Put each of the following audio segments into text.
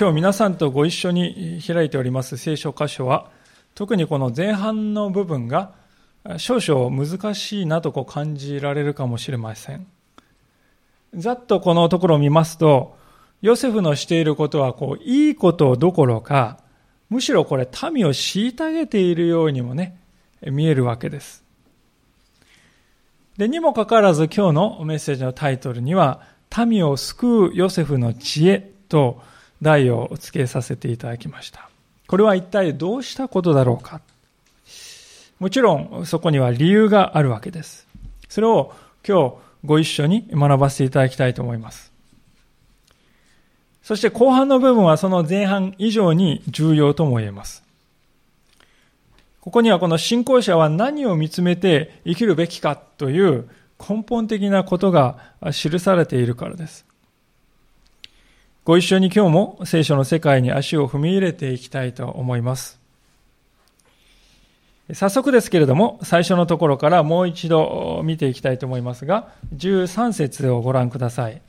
今日皆さんとご一緒に開いております聖書箇所は、特にこの前半の部分が少々難しいなとこう感じられるかもしれません。ざっとこのところを見ますと、ヨセフのしていることはこういいことどころか、むしろこれ民を虐げているようにもね、見えるわけです。で、にもかかわらず今日のメッセージのタイトルには、民を救うヨセフの知恵と題を付けさせていただきました。これは一体どうしたことだろうか？もちろんそこには理由があるわけです。それを今日ご一緒に学ばせていただきたいと思います。そして後半の部分はその前半以上に重要とも言えます。ここにはこの信仰者は何を見つめて生きるべきかという根本的なことが記されているからです。ご一緒に今日も聖書の世界に足を踏み入れていきたいと思います。早速ですけれども、最初のところからもう一度見ていきたいと思いますが、13節をご覧ください。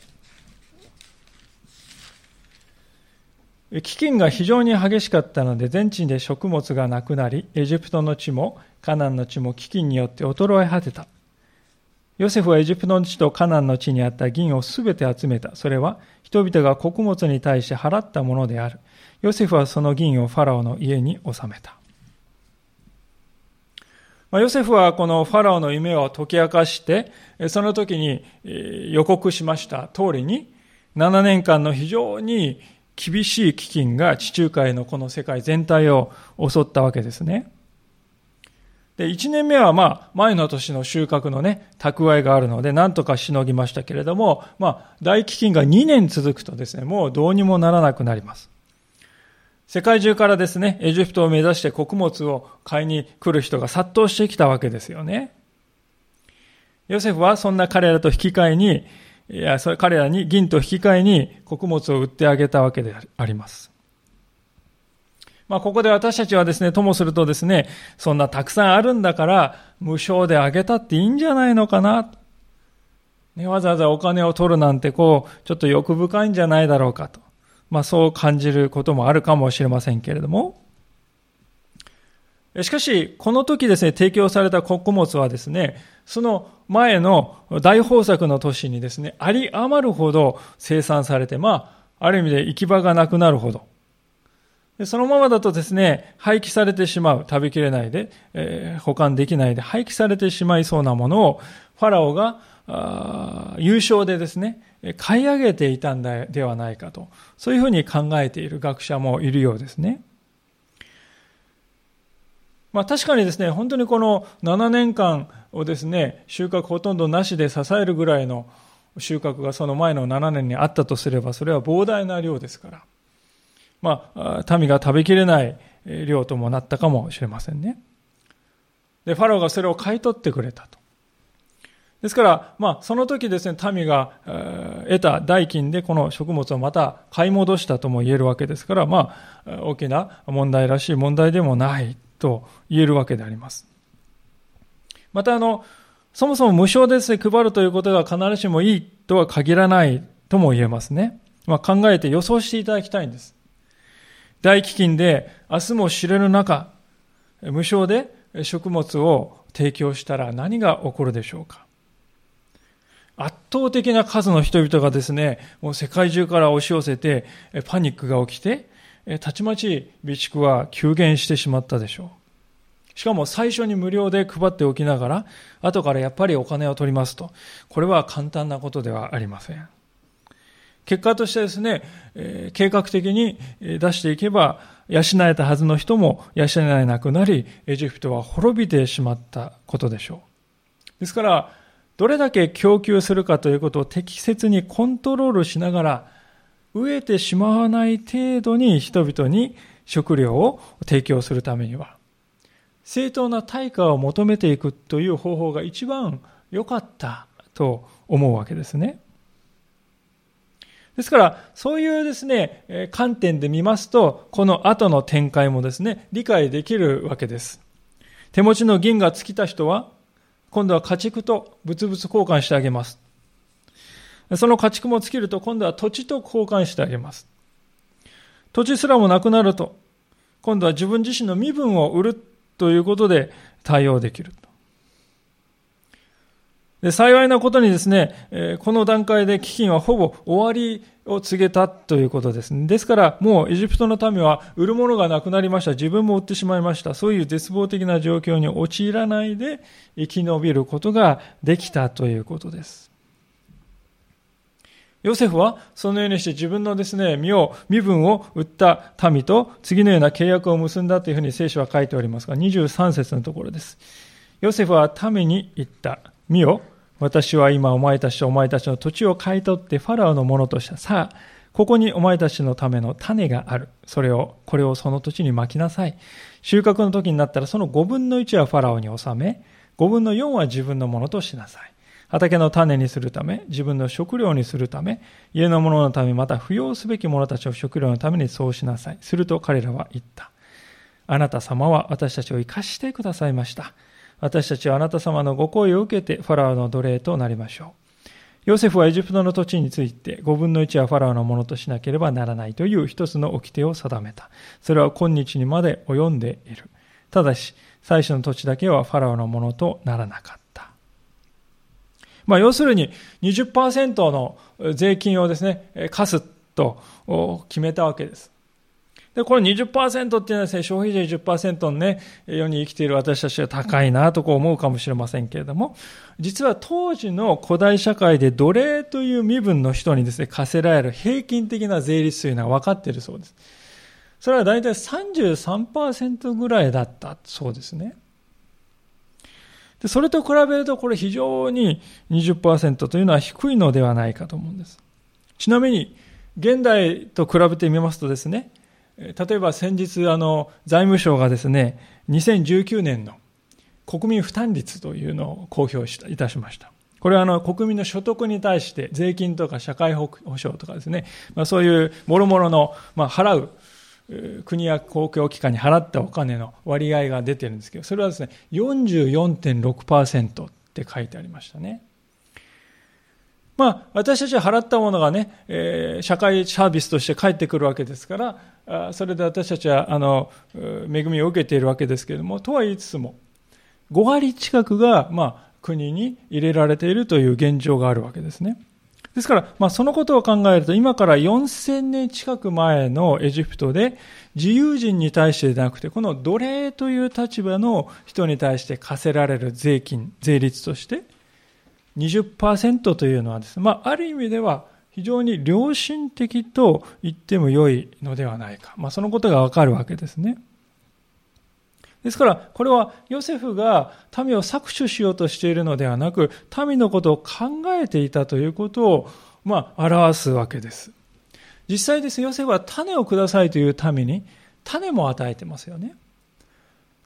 飢饉が非常に激しかったので、全地で食物がなくなり、エジプトの地もカナンの地も飢饉によって衰え果てた。ヨセフはエジプトの地とカナンの地にあった銀をすべて集めた。それは人々が穀物に対して払ったものである。ヨセフはその銀をファラオの家に収めた。まヨセフはこのファラオの夢を解き明かして、その時に予告しました通りに、7年間の非常に厳しい飢饉が地中海のこの世界全体を襲ったわけですね。で、1年目はまあ、前の年の収穫のね、蓄えがあるので、なんとかしのぎましたけれども、まあ、大飢饉が2年続くとですね、もうどうにもならなくなります。世界中からですね、エジプトを目指して穀物を買いに来る人が殺到してきたわけですよね。ヨセフはそんな彼らと引き換えに、いや、それ彼らに銀と引き換えに穀物を売ってあげたわけであります。まあ、ここで私たちはですね、ともするとですね、そんなたくさんあるんだから、無償であげたっていいんじゃないのかな。ね、わざわざお金を取るなんて、こう、ちょっと欲深いんじゃないだろうかと。まあ、そう感じることもあるかもしれませんけれども。しかし、この時ですね、提供された穀物はですね、その前の大豊作の年にですね、あり余るほど生産されて、まあ、ある意味で行き場がなくなるほど、そのままだとですね、廃棄されてしまう、食べきれないで、えー、保管できないで廃棄されてしまいそうなものを、ファラオが優勝でですね、買い上げていたんだではないかと、そういうふうに考えている学者もいるようですね。まあ確かにですね、本当にこの7年間をですね、収穫ほとんどなしで支えるぐらいの収穫がその前の7年にあったとすれば、それは膨大な量ですから。まあ、民が食べきれない量ともなったかもしれませんね。で、ファローがそれを買い取ってくれたと。ですから、まあ、その時ですね、民が得た代金でこの食物をまた買い戻したとも言えるわけですから、まあ、大きな問題らしい問題でもないと言えるわけであります。また、あの、そもそも無償ですね、配るということが必ずしもいいとは限らないとも言えますね。まあ、考えて予想していただきたいんです。大飢饉で明日も知れる中、無償で食物を提供したら何が起こるでしょうか圧倒的な数の人々がですね、もう世界中から押し寄せて、パニックが起きて、たちまち備蓄は急減してしまったでしょう。しかも最初に無料で配っておきながら、後からやっぱりお金を取りますと。これは簡単なことではありません。結果としてですね、えー、計画的に出していけば、養えたはずの人も養えなくなり、エジプトは滅びてしまったことでしょう。ですから、どれだけ供給するかということを適切にコントロールしながら、飢えてしまわない程度に人々に食料を提供するためには、正当な対価を求めていくという方法が一番良かったと思うわけですね。ですから、そういうですね、観点で見ますと、この後の展開もですね、理解できるわけです。手持ちの銀が尽きた人は、今度は家畜と物々交換してあげます。その家畜も尽きると、今度は土地と交換してあげます。土地すらもなくなると、今度は自分自身の身分を売るということで対応できる。で幸いなことにですね、えこの段階で飢饉はほぼ終わりを告げたということです。ですから、もうエジプトの民は売るものがなくなりました。自分も売ってしまいました。そういう絶望的な状況に陥らないで生き延びることができたということです。ヨセフはそのようにして自分のですね、身を、身分を売った民と次のような契約を結んだというふうに聖書は書いておりますが、23節のところです。ヨセフは民に言った。身を私は今お前たちとお前たちの土地を買い取ってファラオのものとした。さあ、ここにお前たちのための種がある。それを、これをその土地に巻きなさい。収穫の時になったらその5分の1はファラオに納め、5分の4は自分のものとしなさい。畑の種にするため、自分の食料にするため、家の者のため、また扶養すべき者たちを食料のためにそうしなさい。すると彼らは言った。あなた様は私たちを生かしてくださいました。私たちはあなた様のご声を受けてファラオの奴隷となりましょう。ヨセフはエジプトの土地について5分の1はファラオのものとしなければならないという一つの掟を定めた。それは今日にまで及んでいる。ただし、最初の土地だけはファラオのものとならなかった。まあ、要するに20%の税金をですね、課すと決めたわけです。で、これ20%っていうのはですね、消費税10%のね、世に生きている私たちは高いなとこう思うかもしれませんけれども、実は当時の古代社会で奴隷という身分の人にですね、課せられる平均的な税率というのは分かっているそうです。それは大体33%ぐらいだったそうですね。でそれと比べるとこれ非常に20%というのは低いのではないかと思うんです。ちなみに、現代と比べてみますとですね、例えば先日あの財務省がですね2019年の国民負担率というのを公表いたしました。これはあの国民の所得に対して税金とか社会保障とかですね、まあ、そういうもろもろの、まあ、払う国や公共機関に払ったお金の割合が出てるんですけどそれはですね44.6%って書いてありましたね。まあ、私たちは払ったものがね、えー、社会サービスとして返ってくるわけですから、あそれで私たちはあの恵みを受けているわけですけれども、とは言いつつも、5割近くが、まあ、国に入れられているという現状があるわけですね。ですから、まあ、そのことを考えると、今から4000年近く前のエジプトで、自由人に対してでなくて、この奴隷という立場の人に対して課せられる税金、税率として、20%というのはですね、まあ、ある意味では非常に良心的と言っても良いのではないか。まあ、そのことがわかるわけですね。ですから、これはヨセフが民を搾取しようとしているのではなく、民のことを考えていたということを、まあ、表すわけです。実際です、ヨセフは種をくださいという民に種も与えてますよね。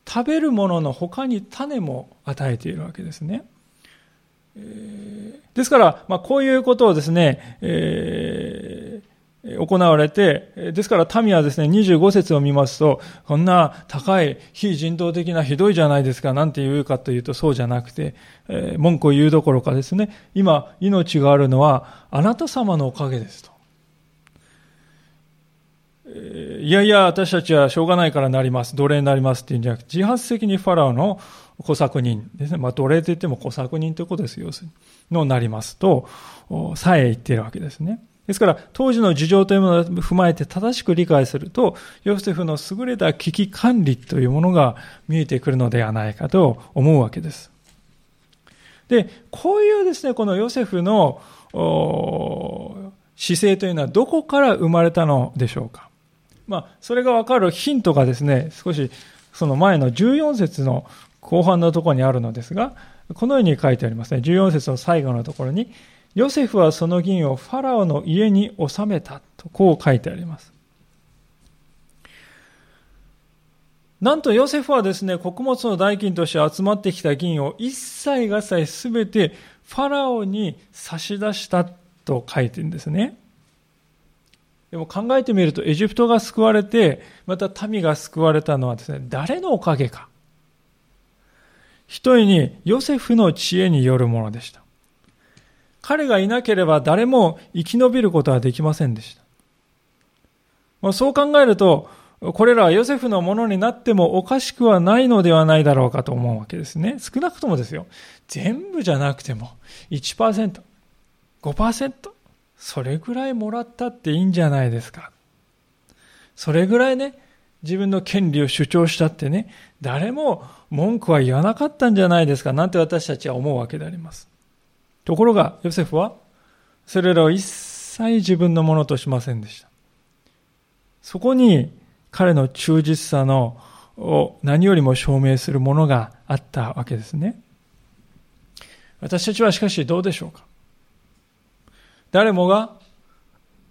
食べるものの他に種も与えているわけですね。ですから、まあ、こういうことをですね、えー、行われて、ですから民はですね、25節を見ますと、こんな高い非人道的なひどいじゃないですか、なんて言うかというとそうじゃなくて、えー、文句を言うどころかですね、今命があるのはあなた様のおかげですと。いやいや、私たちはしょうがないからなります、奴隷になりますっていうんじゃなくて、自発的にファラオの小作人ですね。まあ、奴隷と言っても小作人ということですよ。のなりますと、さえ言っているわけですね。ですから、当時の事情というものを踏まえて正しく理解すると、ヨセフの優れた危機管理というものが見えてくるのではないかと思うわけです。で、こういうですね、このヨセフの姿勢というのはどこから生まれたのでしょうか。まあ、それがわかるヒントがですね、少しその前の14節の後半のところにあるのですが、このように書いてありますね。14節の最後のところに、ヨセフはその銀をファラオの家に収めたと、こう書いてあります。なんとヨセフはですね、穀物の代金として集まってきた銀を一切合切すべてファラオに差し出したと書いてるんですね。でも考えてみると、エジプトが救われて、また民が救われたのはですね、誰のおかげか。一人にヨセフの知恵によるものでした。彼がいなければ誰も生き延びることはできませんでした。そう考えると、これらはヨセフのものになってもおかしくはないのではないだろうかと思うわけですね。少なくともですよ。全部じゃなくても1%、5%、それぐらいもらったっていいんじゃないですか。それぐらいね、自分の権利を主張したってね、誰も文句は言わなかったんじゃないですか、なんて私たちは思うわけであります。ところが、ヨセフは、それらを一切自分のものとしませんでした。そこに、彼の忠実さのを何よりも証明するものがあったわけですね。私たちはしかしどうでしょうか誰もが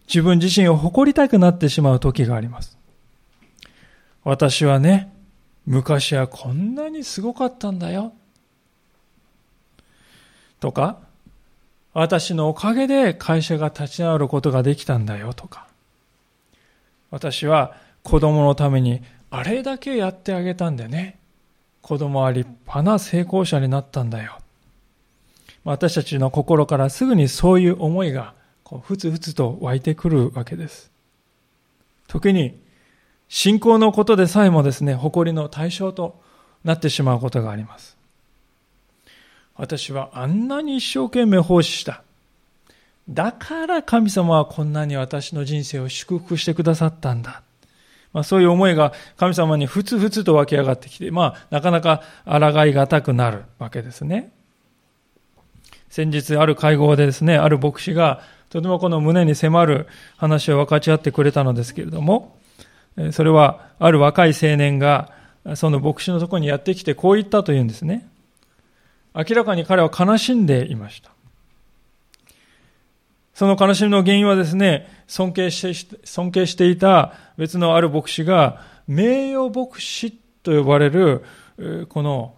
自分自身を誇りたくなってしまう時があります。私はね、昔はこんなにすごかったんだよ。とか、私のおかげで会社が立ち直ることができたんだよとか、私は子供のためにあれだけやってあげたんでね、子供は立派な成功者になったんだよ。私たちの心からすぐにそういう思いがこうふつふつと湧いてくるわけです。時に信仰のことでさえもですね、誇りの対象となってしまうことがあります。私はあんなに一生懸命奉仕した。だから神様はこんなに私の人生を祝福してくださったんだ。まあ、そういう思いが神様にふつふつと湧き上がってきて、まあ、なかなか抗いがたくなるわけですね。先日ある会合でですね、ある牧師がとてもこの胸に迫る話を分かち合ってくれたのですけれども、それはある若い青年がその牧師のところにやってきてこう言ったというんですね。明らかに彼は悲しんでいました。その悲しみの原因はですね、尊敬して、尊敬していた別のある牧師が、名誉牧師と呼ばれる、この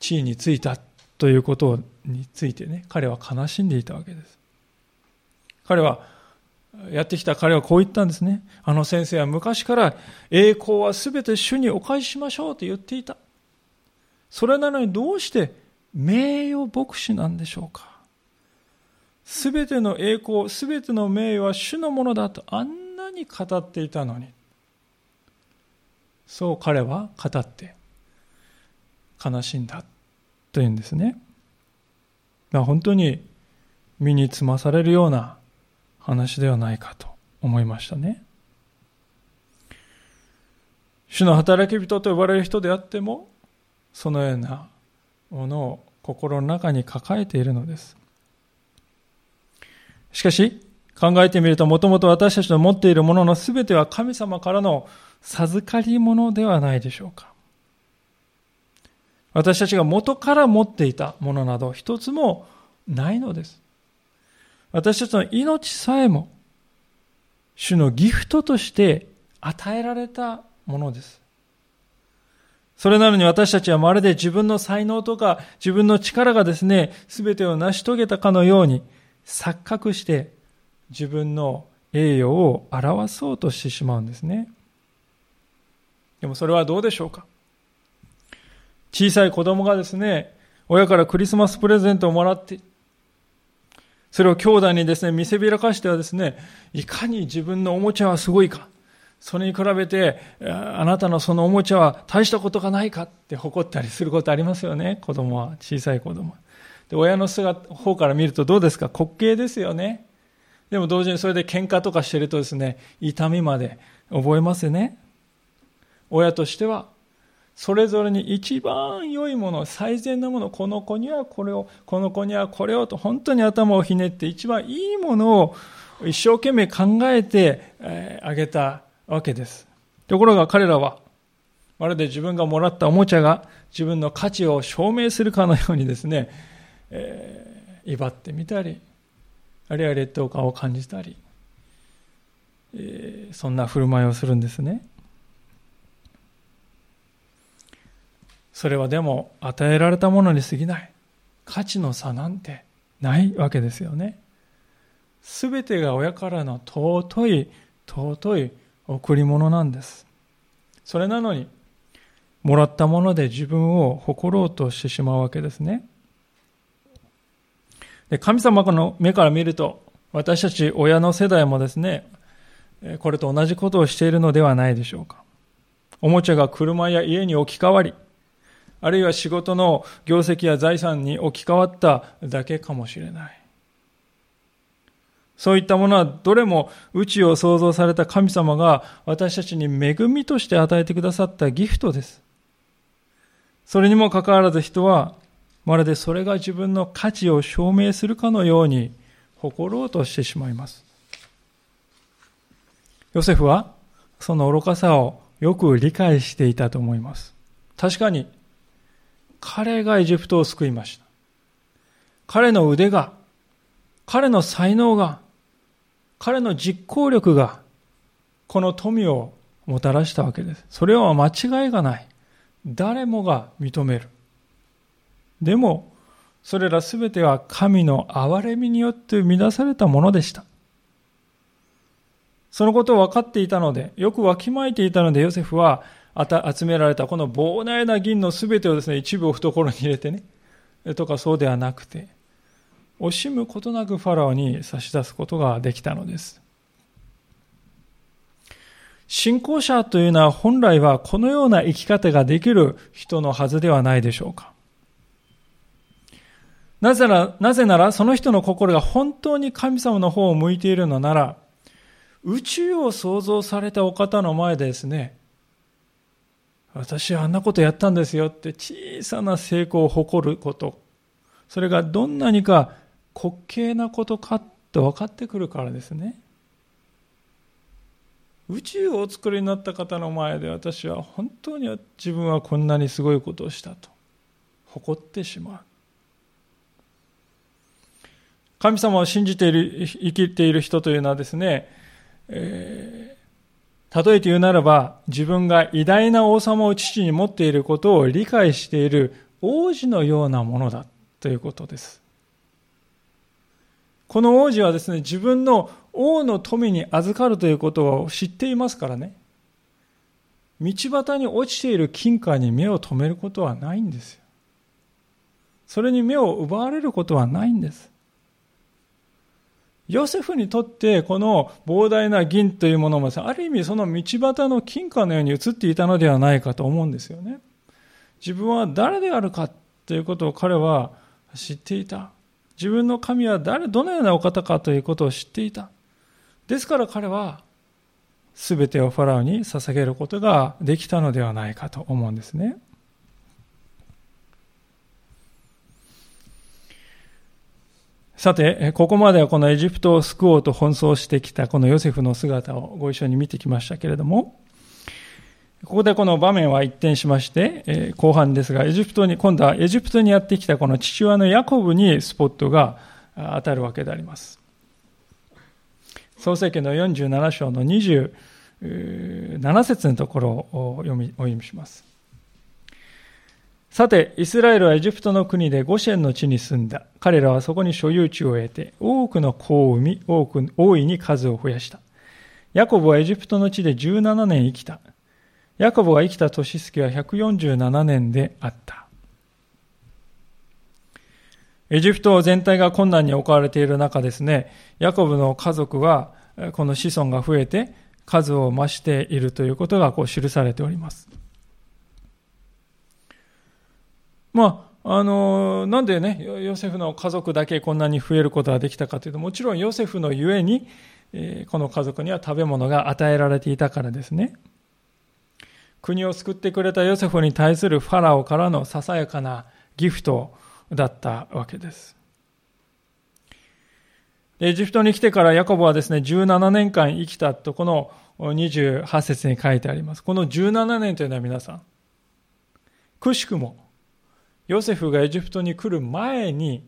地位についたということについてね、彼は悲しんでいたわけです。彼は、やってきた彼はこう言ったんですね。あの先生は昔から栄光はすべて主にお返ししましょうと言っていた。それなのにどうして名誉牧師なんでしょうかすべての栄光、すべての名誉は主のものだとあんなに語っていたのに。そう彼は語って悲しんだというんですね。まあ、本当に身につまされるような話ではないかと思いましたね。主の働き人と呼ばれる人であっても、そのようなものを心の中に抱えているのです。しかし、考えてみると、もともと私たちの持っているものの全ては神様からの授かり物ではないでしょうか。私たちが元から持っていたものなど一つもないのです。私たちの命さえも主のギフトとして与えられたものです。それなのに私たちはまるで自分の才能とか自分の力がですね、すべてを成し遂げたかのように錯覚して自分の栄誉を表そうとしてしまうんですね。でもそれはどうでしょうか？小さい子供がですね、親からクリスマスプレゼントをもらって、それを兄弟にですね、見せびらかしてはですね、いかに自分のおもちゃはすごいか、それに比べて、あなたのそのおもちゃは大したことがないかって誇ったりすることありますよね、子供は、小さい子供。で、親の姿、方から見るとどうですか？滑稽ですよね。でも同時にそれで喧嘩とかしてるとですね、痛みまで覚えますよね。親としては、それぞれに一番良いもの、最善なもの、この子にはこれを、この子にはこれをと、本当に頭をひねって一番いいものを一生懸命考えてあげたわけです。ところが彼らは、まるで自分がもらったおもちゃが自分の価値を証明するかのようにですね、えー、威張ってみたり、あるいは劣等感を感じたり、えー、そんな振る舞いをするんですね。それはでも与えられたものに過ぎない。価値の差なんてないわけですよね。すべてが親からの尊い、尊い贈り物なんです。それなのに、もらったもので自分を誇ろうとしてしまうわけですね。で神様の目から見ると、私たち親の世代もですね、これと同じことをしているのではないでしょうか。おもちゃが車や家に置き換わり、あるいは仕事の業績や財産に置き換わっただけかもしれない。そういったものはどれも宇宙を創造された神様が私たちに恵みとして与えてくださったギフトです。それにもかかわらず人はまるでそれが自分の価値を証明するかのように誇ろうとしてしまいます。ヨセフはその愚かさをよく理解していたと思います。確かに彼がエジプトを救いました。彼の腕が、彼の才能が、彼の実行力が、この富をもたらしたわけです。それは間違いがない。誰もが認める。でも、それらすべては神の憐れみによって生み出されたものでした。そのことを分かっていたので、よくわきまえていたので、ヨセフは集められたこの膨大な銀のすべてをですね、一部を懐に入れてね、とかそうではなくて、惜しむことなくファラオに差し出すことができたのです。信仰者というのは本来はこのような生き方ができる人のはずではないでしょうか。なぜなら、なぜならその人の心が本当に神様の方を向いているのなら、宇宙を創造されたお方の前でですね、私はあんなことやったんですよって小さな成功を誇ること。それがどんなにか滑稽なことかと分かってくるからですね。宇宙をお作りになった方の前で私は本当に自分はこんなにすごいことをしたと誇ってしまう。神様を信じている、生きている人というのはですね、え例えて言うならば、自分が偉大な王様を父に持っていることを理解している王子のようなものだということです。この王子はですね、自分の王の富に預かるということを知っていますからね。道端に落ちている金貨に目を留めることはないんですよ。それに目を奪われることはないんです。ヨセフにとってこの膨大な銀というものもある意味その道端の金貨のように映っていたのではないかと思うんですよね。自分は誰であるかということを彼は知っていた。自分の神は誰、どのようなお方かということを知っていた。ですから彼は全てをファラオに捧げることができたのではないかと思うんですね。さて、ここまではこのエジプトを救おうと奔走してきたこのヨセフの姿をご一緒に見てきましたけれども、ここでこの場面は一転しまして、後半ですが、エジプトに、今度はエジプトにやってきたこの父親のヤコブにスポットが当たるわけであります。創世記の47章の27節のところを、お読みします。さて、イスラエルはエジプトの国でゴシェンの地に住んだ。彼らはそこに所有地を得て、多くの子を産み、多く、大いに数を増やした。ヤコブはエジプトの地で17年生きた。ヤコブが生きた年月は147年であった。エジプト全体が困難に置かれている中ですね、ヤコブの家族は、この子孫が増えて、数を増しているということがこう記されております。まあ、あの、なんでね、ヨセフの家族だけこんなに増えることができたかというと、もちろんヨセフのゆえに、えこの家族には食べ物が与えられていたからですね。国を救ってくれたヨセフに対するファラオからのささやかなギフトだったわけです。エジプトに来てからヤコブはですね、17年間生きたと、この28節に書いてあります。この17年というのは皆さん、くしくも、ヨセフがエジプトに来る前に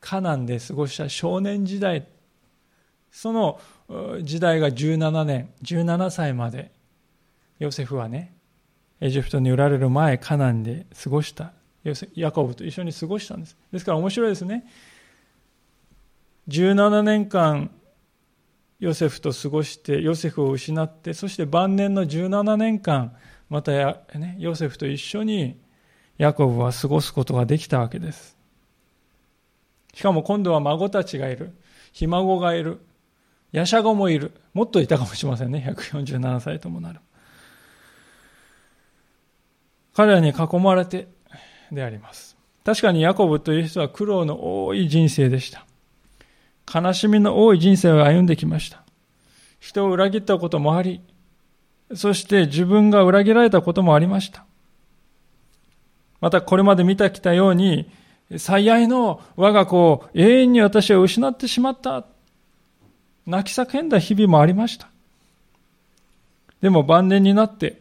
カナンで過ごした少年時代その時代が17年17歳までヨセフはねエジプトに売られる前カナンで過ごした。ヤコブと一緒に過ごしたんです。ですから面白いですね。17年間ヨセフと過ごしてヨセフを失ってそして晩年の17年間また、ね、ヨセフと一緒にヤコブは過ごすことができたわけです。しかも今度は孫たちがいる。ひ孫がいる。ヤシャゴもいる。もっといたかもしれませんね。147歳ともなる。彼らに囲まれてであります。確かにヤコブという人は苦労の多い人生でした。悲しみの多い人生を歩んできました。人を裏切ったこともあり、そして自分が裏切られたこともありました。またこれまで見てきたように、最愛の我が子を永遠に私は失ってしまった。泣き叫んだ日々もありました。でも晩年になって、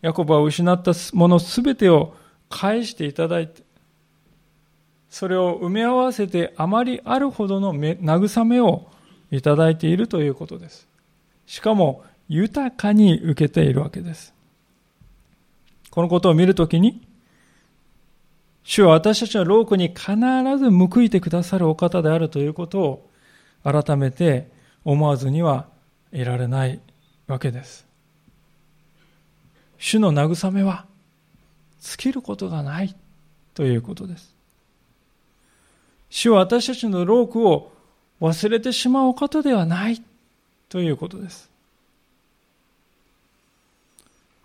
ヤコブは失ったものすべてを返していただいて、それを埋め合わせてあまりあるほどの慰めをいただいているということです。しかも豊かに受けているわけです。このことを見るときに、主は私たちの労苦に必ず報いてくださるお方であるということを改めて思わずには得られないわけです。主の慰めは尽きることがないということです。主は私たちの労苦を忘れてしまうお方ではないということです。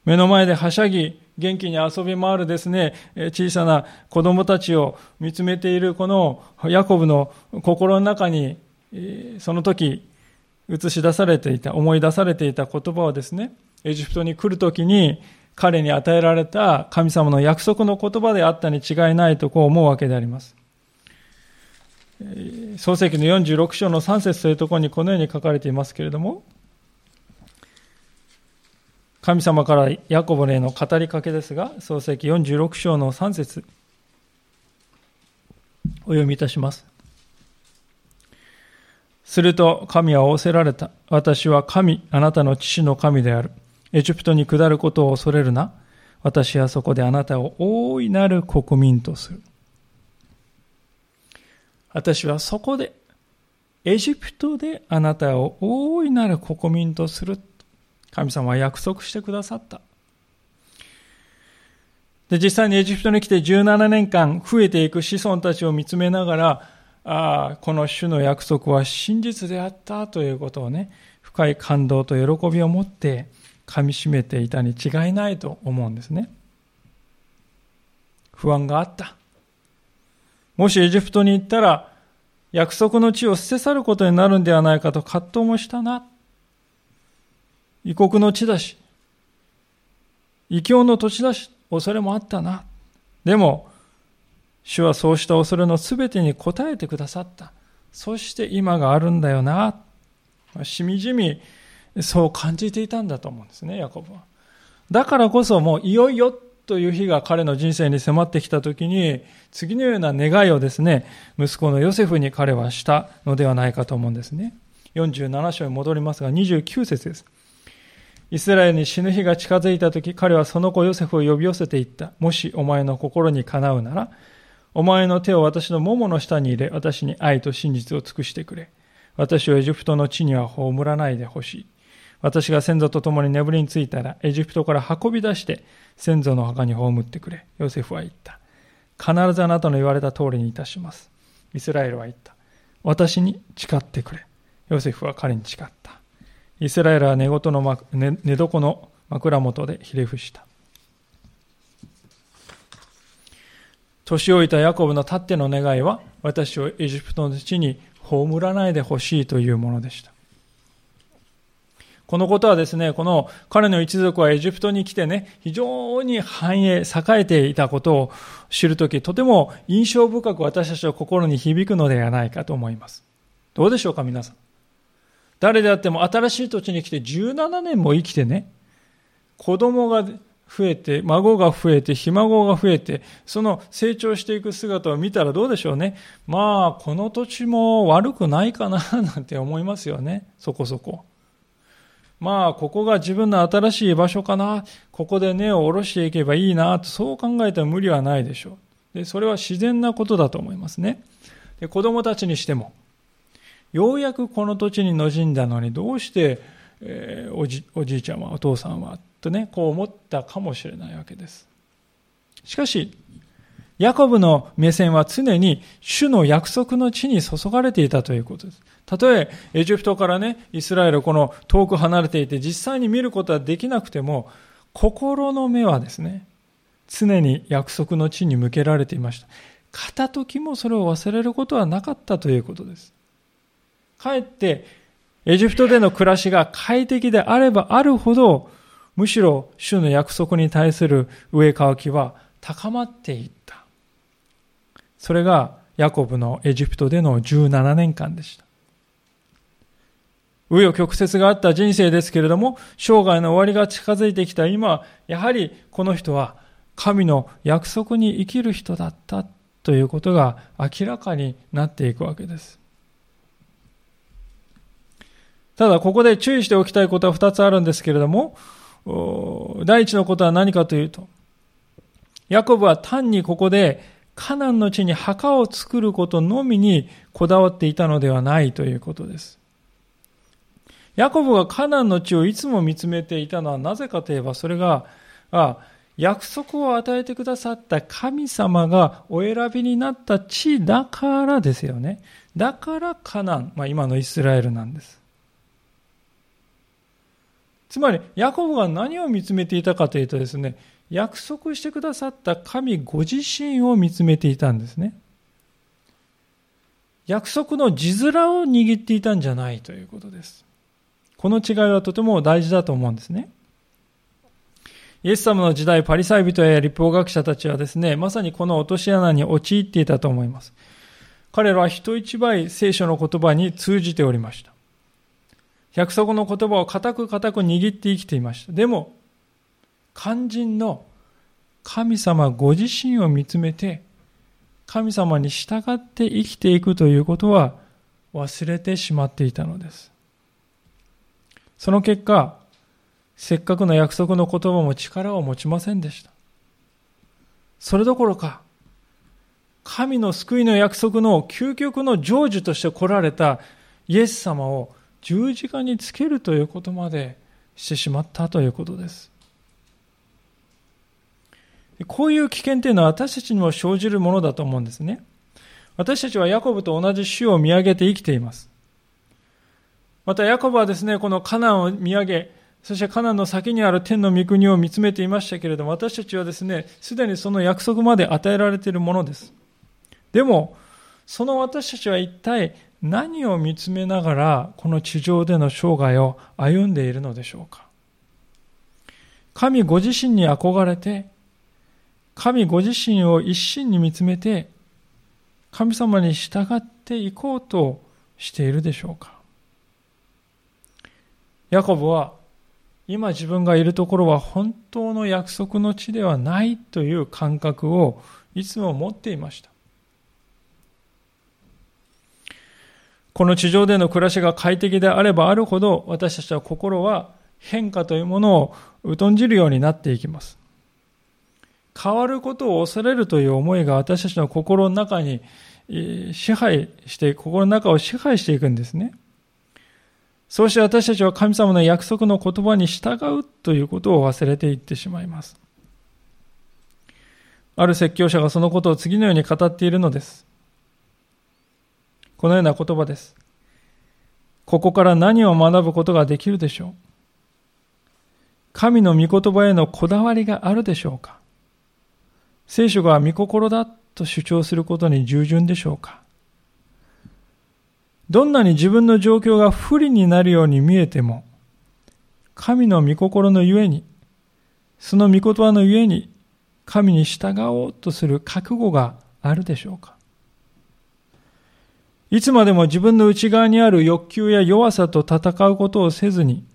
目の前ではしゃぎ、元気に遊び回るですね、小さな子供たちを見つめているこのヤコブの心の中に、その時映し出されていた、思い出されていた言葉はですね、エジプトに来る時に彼に与えられた神様の約束の言葉であったに違いないとこう思うわけであります。創世記の46章の3節というところにこのように書かれていますけれども、神様からヤコブへの語りかけですが、創世記46章の3節お読みいたします。すると神は仰せられた。私は神、あなたの父の神である。エジプトに下ることを恐れるな。私はそこであなたを大いなる国民とする。私はそこで、エジプトであなたを大いなる国民とする。神様は約束してくださった。で、実際にエジプトに来て17年間増えていく子孫たちを見つめながら、ああ、この主の約束は真実であったということをね、深い感動と喜びを持って噛み締めていたに違いないと思うんですね。不安があった。もしエジプトに行ったら、約束の地を捨て去ることになるんではないかと葛藤もしたな。異国の地だし、異教の土地だし、恐れもあったな。でも、主はそうした恐れのすべてに応えてくださった。そして今があるんだよな。しみじみそう感じていたんだと思うんですね、ヤコブは。だからこそもういよいよという日が彼の人生に迫ってきたときに、次のような願いをですね、息子のヨセフに彼はしたのではないかと思うんですね。47章に戻りますが、29節です。イスラエルに死ぬ日が近づいた時、彼はその子ヨセフを呼び寄せていった。もしお前の心にかなうなら、お前の手を私の桃の下に入れ、私に愛と真実を尽くしてくれ。私をエジプトの地には葬らないでほしい。私が先祖と共に眠りについたら、エジプトから運び出して、先祖の墓に葬ってくれ。ヨセフは言った。必ずあなたの言われた通りにいたします。イスラエルは言った。私に誓ってくれ。ヨセフは彼に誓った。イスラエルは寝言の、寝床の枕元でひれ伏した。年老いたヤコブのたっての願いは、私をエジプトの地に葬らないでほしいというものでした。このことはですね、この彼の一族はエジプトに来てね、非常に繁栄、栄えていたことを知るとき、とても印象深く私たちの心に響くのではないかと思います。どうでしょうか、皆さん。誰であっても新しい土地に来て17年も生きてね、子供が増えて、孫が増えて、ひ孫が増えて、その成長していく姿を見たらどうでしょうね。まあ、この土地も悪くないかな、なんて思いますよね。そこそこ。まあ、ここが自分の新しい場所かな。ここで根を下ろしていけばいいな、と、そう考えたら無理はないでしょう。で、それは自然なことだと思いますね。で、子供たちにしても、ようやくこの土地に馴染んだのに、どうして、えー、おじ、おじいちゃんは、お父さんは、とね、こう思ったかもしれないわけです。しかし、ヤコブの目線は常に主の約束の地に注がれていたということです。たとえエジプトからね、イスラエルこの遠く離れていて実際に見ることはできなくても、心の目はですね、常に約束の地に向けられていました。片時もそれを忘れることはなかったということです。かえって、エジプトでの暮らしが快適であればあるほど、むしろ主の約束に対する上乾きは高まっていった。それがヤコブのエジプトでの17年間でした。紆余曲折があった人生ですけれども、生涯の終わりが近づいてきた今、やはりこの人は神の約束に生きる人だったということが明らかになっていくわけです。ただ、ここで注意しておきたいことは二つあるんですけれども、第一のことは何かというと、ヤコブは単にここでカナンの地に墓を作ることのみにこだわっていたのではないということです。ヤコブがカナンの地をいつも見つめていたのはなぜかといえば、それが、あ約束を与えてくださった神様がお選びになった地だからですよね。だからカナン、まあ、今のイスラエルなんです。つまり、ヤコブが何を見つめていたかというとですね、約束してくださった神ご自身を見つめていたんですね。約束の字面を握っていたんじゃないということです。この違いはとても大事だと思うんですね。イエス様の時代、パリサイ人や立法学者たちはですね、まさにこの落とし穴に陥っていたと思います。彼らは人一倍聖書の言葉に通じておりました。約束の言葉を固く固く握って生きていました。でも、肝心の神様ご自身を見つめて、神様に従って生きていくということは忘れてしまっていたのです。その結果、せっかくの約束の言葉も力を持ちませんでした。それどころか、神の救いの約束の究極の成就として来られたイエス様を十字架につけるということまでしてしまったということです。こういう危険というのは私たちにも生じるものだと思うんですね。私たちはヤコブと同じ主を見上げて生きています。またヤコブはですね、このカナンを見上げ、そしてカナンの先にある天の御国を見つめていましたけれども、私たちはですね、すでにその約束まで与えられているものです。でも、その私たちは一体何を見つめながら、この地上での生涯を歩んでいるのでしょうか。神ご自身に憧れて、神ご自身を一心に見つめて、神様に従っていこうとしているでしょうか。ヤコブは今自分がいるところは本当の約束の地ではないという感覚をいつも持っていました。この地上での暮らしが快適であればあるほど私たちは心は変化というものを疎んじるようになっていきます。変わることを恐れるという思いが私たちの心の中に支配して、心の中を支配していくんですね。そうして私たちは神様の約束の言葉に従うということを忘れていってしまいます。ある説教者がそのことを次のように語っているのです。このような言葉です。ここから何を学ぶことができるでしょう？神の御言葉へのこだわりがあるでしょうか？聖書が御心だと主張することに従順でしょうか？どんなに自分の状況が不利になるように見えても、神の御心のゆえに、その御言葉のゆえに、神に従おうとする覚悟があるでしょうか？いつまでも自分の内側にある欲求や弱さと戦うことをせずに、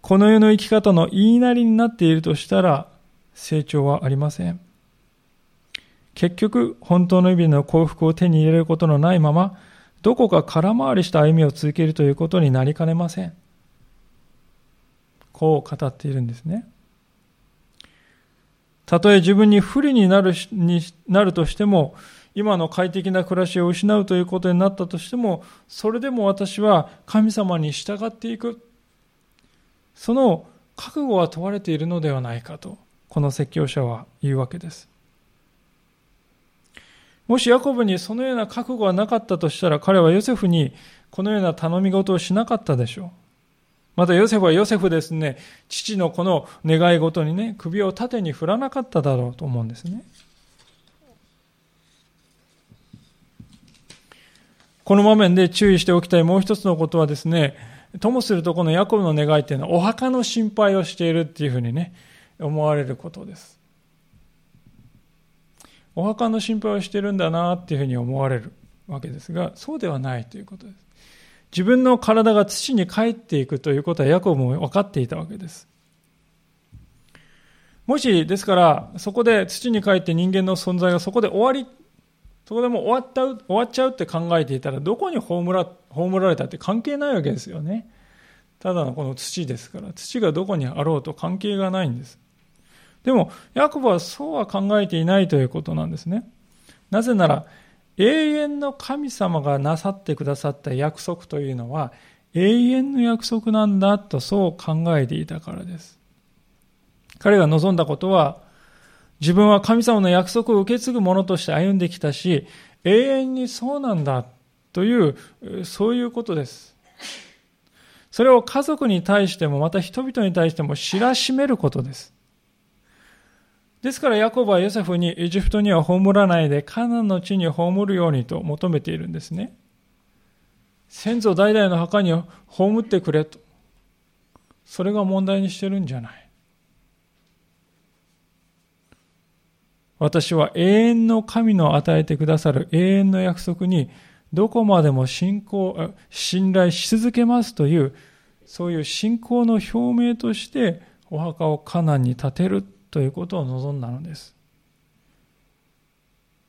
この世の生き方の言いなりになっているとしたら、成長はありません。結局、本当の意味の幸福を手に入れることのないまま、どこか空回りした歩みを続けるということになりかねません。こう語っているんですね。たとえ自分に不利になるになるとしても、今の快適な暮らしを失うということになったとしても、それでも私は神様に従っていく。その覚悟は問われているのではないかと、この説教者は言うわけです。もしヤコブにそのような覚悟がなかったとしたら彼はヨセフにこのような頼み事をしなかったでしょう。またヨセフはヨセフですね、父のこの願い事にね、首を縦に振らなかっただろうと思うんですね。この場面で注意しておきたいもう一つのことはですね、ともするとこのヤコブの願いっていうのはお墓の心配をしているっていうふうにね、思われることです。お墓の心配をしてるんだなっていうふうに思われるわけですが、そうではないということです。自分の体が土に帰っていくということはヤコブも分かっていたわけです。もし、ですから、そこで土に帰って人間の存在がそこで終わり、そこでもう終わった、終わっちゃうって考えていたら、どこに葬ら葬られたって関係ないわけですよね。ただのこの土ですから、土がどこにあろうと関係がないんです。でも、ヤコブはそうは考えていないということなんですね。なぜなら、永遠の神様がなさってくださった約束というのは、永遠の約束なんだとそう考えていたからです。彼が望んだことは、自分は神様の約束を受け継ぐ者として歩んできたし、永遠にそうなんだという、そういうことです。それを家族に対しても、また人々に対しても知らしめることです。ですからヤコブはヨセフにエジプトには葬らないでカナンの地に葬るようにと求めているんですね。先祖代々の墓に葬ってくれと。それが問題にしてるんじゃない。私は永遠の神の与えてくださる永遠の約束にどこまでも信仰、信頼し続けますという、そういう信仰の表明としてお墓をカナンに建てるということを望んだのです。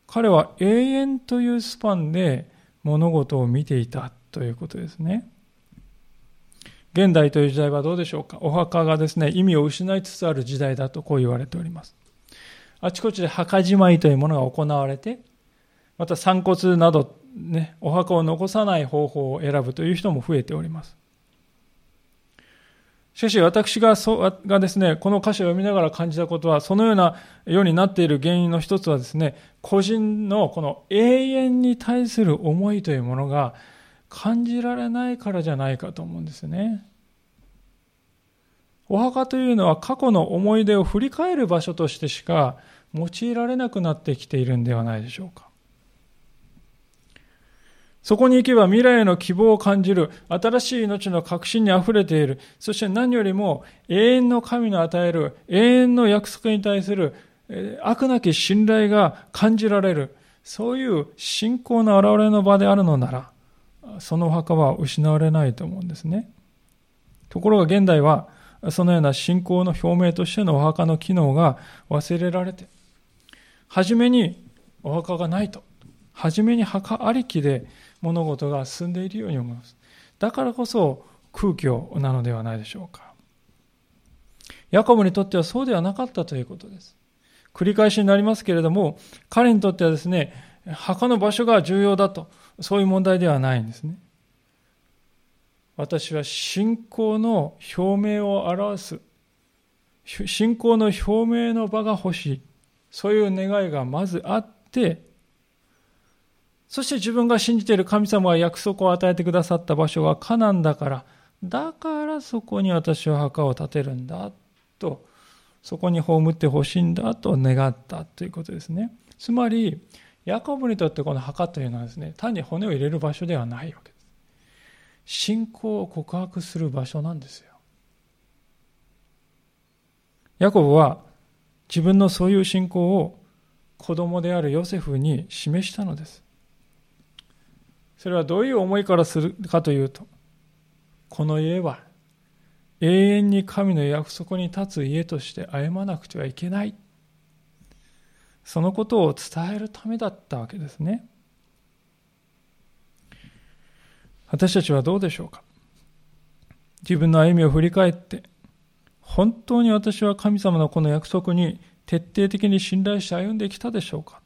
彼は永遠というスパンで物事を見ていたということですね。現代という時代はどうでしょうかお墓がですね、意味を失いつつある時代だとこう言われております。あちこちで墓じまいというものが行われて、また散骨など、ね、お墓を残さない方法を選ぶという人も増えております。しかし私がそがですね、この歌詞を読みながら感じたことは、そのようなようになっている原因の一つはですね、個人のこの永遠に対する思いというものが感じられないからじゃないかと思うんですね。お墓というのは過去の思い出を振り返る場所としてしか用いられなくなってきているんではないでしょうか。そこに行けば未来への希望を感じる、新しい命の確信に溢れている、そして何よりも永遠の神の与える永遠の約束に対する悪なき信頼が感じられる、そういう信仰の現れの場であるのなら、その墓は失われないと思うんですね。ところが現代は、そのような信仰の表明としてのお墓の機能が忘れられて、初めにお墓がないと、初めに墓ありきで物事が進んでいるように思います。だからこそ空虚なのではないでしょうか。ヤコブにとってはそうではなかったということです。繰り返しになりますけれども、彼にとってはですね、墓の場所が重要だと、そういう問題ではないんですね。私は信仰の表明を表す、信仰の表明の場が欲しい。そういう願いがまずあって、そして自分が信じている神様が約束を与えてくださった場所はカナンだから、だからそこに私は墓を建てるんだと、そこに葬ってほしいんだと願ったということですね。つまり、ヤコブにとってこの墓というのはですね、単に骨を入れる場所ではないわけです。信仰を告白する場所なんですよ。ヤコブは自分のそういう信仰を子供であるヨセフに示したのです。それはどういう思いからするかというと、この家は永遠に神の約束に立つ家として歩まなくてはいけない。そのことを伝えるためだったわけですね。私たちはどうでしょうか？自分の歩みを振り返って、本当に私は神様のこの約束に徹底的に信頼して歩んできたでしょうか？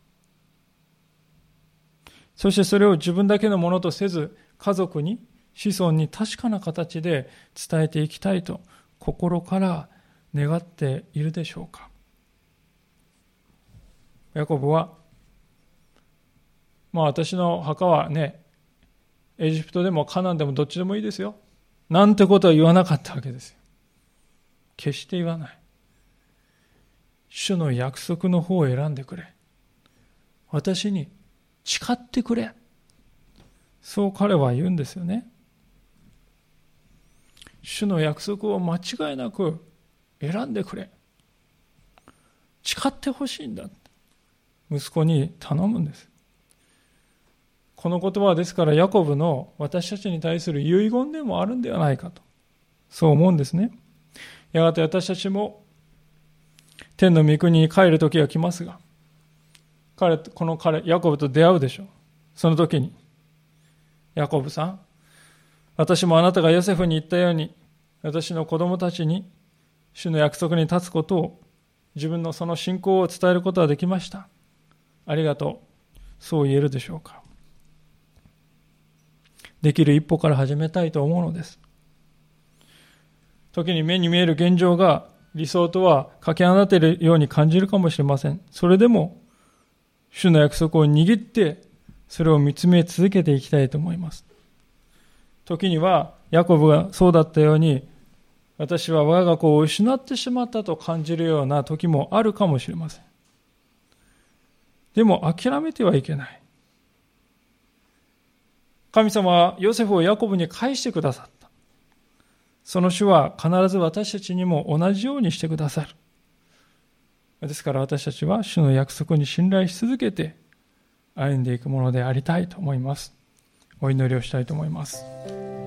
そしてそれを自分だけのものとせず、家族に、子孫に確かな形で伝えていきたいと心から願っているでしょうか？ヤコブはまあ私の墓はね、エジプトでもカナンでもどっちでもいいですよ。なんてことは言わなかったわけですよ。決して言わない。主の約束の方を選んでくれ。私に誓ってくれ。そう彼は言うんですよね。主の約束を間違いなく選んでくれ。誓ってほしいんだ。息子に頼むんです。この言葉はですからヤコブの私たちに対する遺言でもあるんではないかと。そう思うんですね。やがて私たちも天の御国に帰る時が来ますが、彼、この彼、ヤコブと出会うでしょう。その時に、ヤコブさん、私もあなたがヨセフに言ったように、私の子供たちに主の約束に立つことを自分のその信仰を伝えることができました。ありがとう。そう言えるでしょうか。できる一歩から始めたいと思うのです。時に目に見える現状が理想とはかけ離れているように感じるかもしれません。それでも、主の約束を握って、それを見つめ続けていきたいと思います。時には、ヤコブがそうだったように、私は我が子を失ってしまったと感じるような時もあるかもしれません。でも諦めてはいけない。神様はヨセフをヤコブに返してくださった。その主は必ず私たちにも同じようにしてくださる。ですから私たちは主の約束に信頼し続けて歩んでいくものでありたいと思います。お祈りをしたいと思います。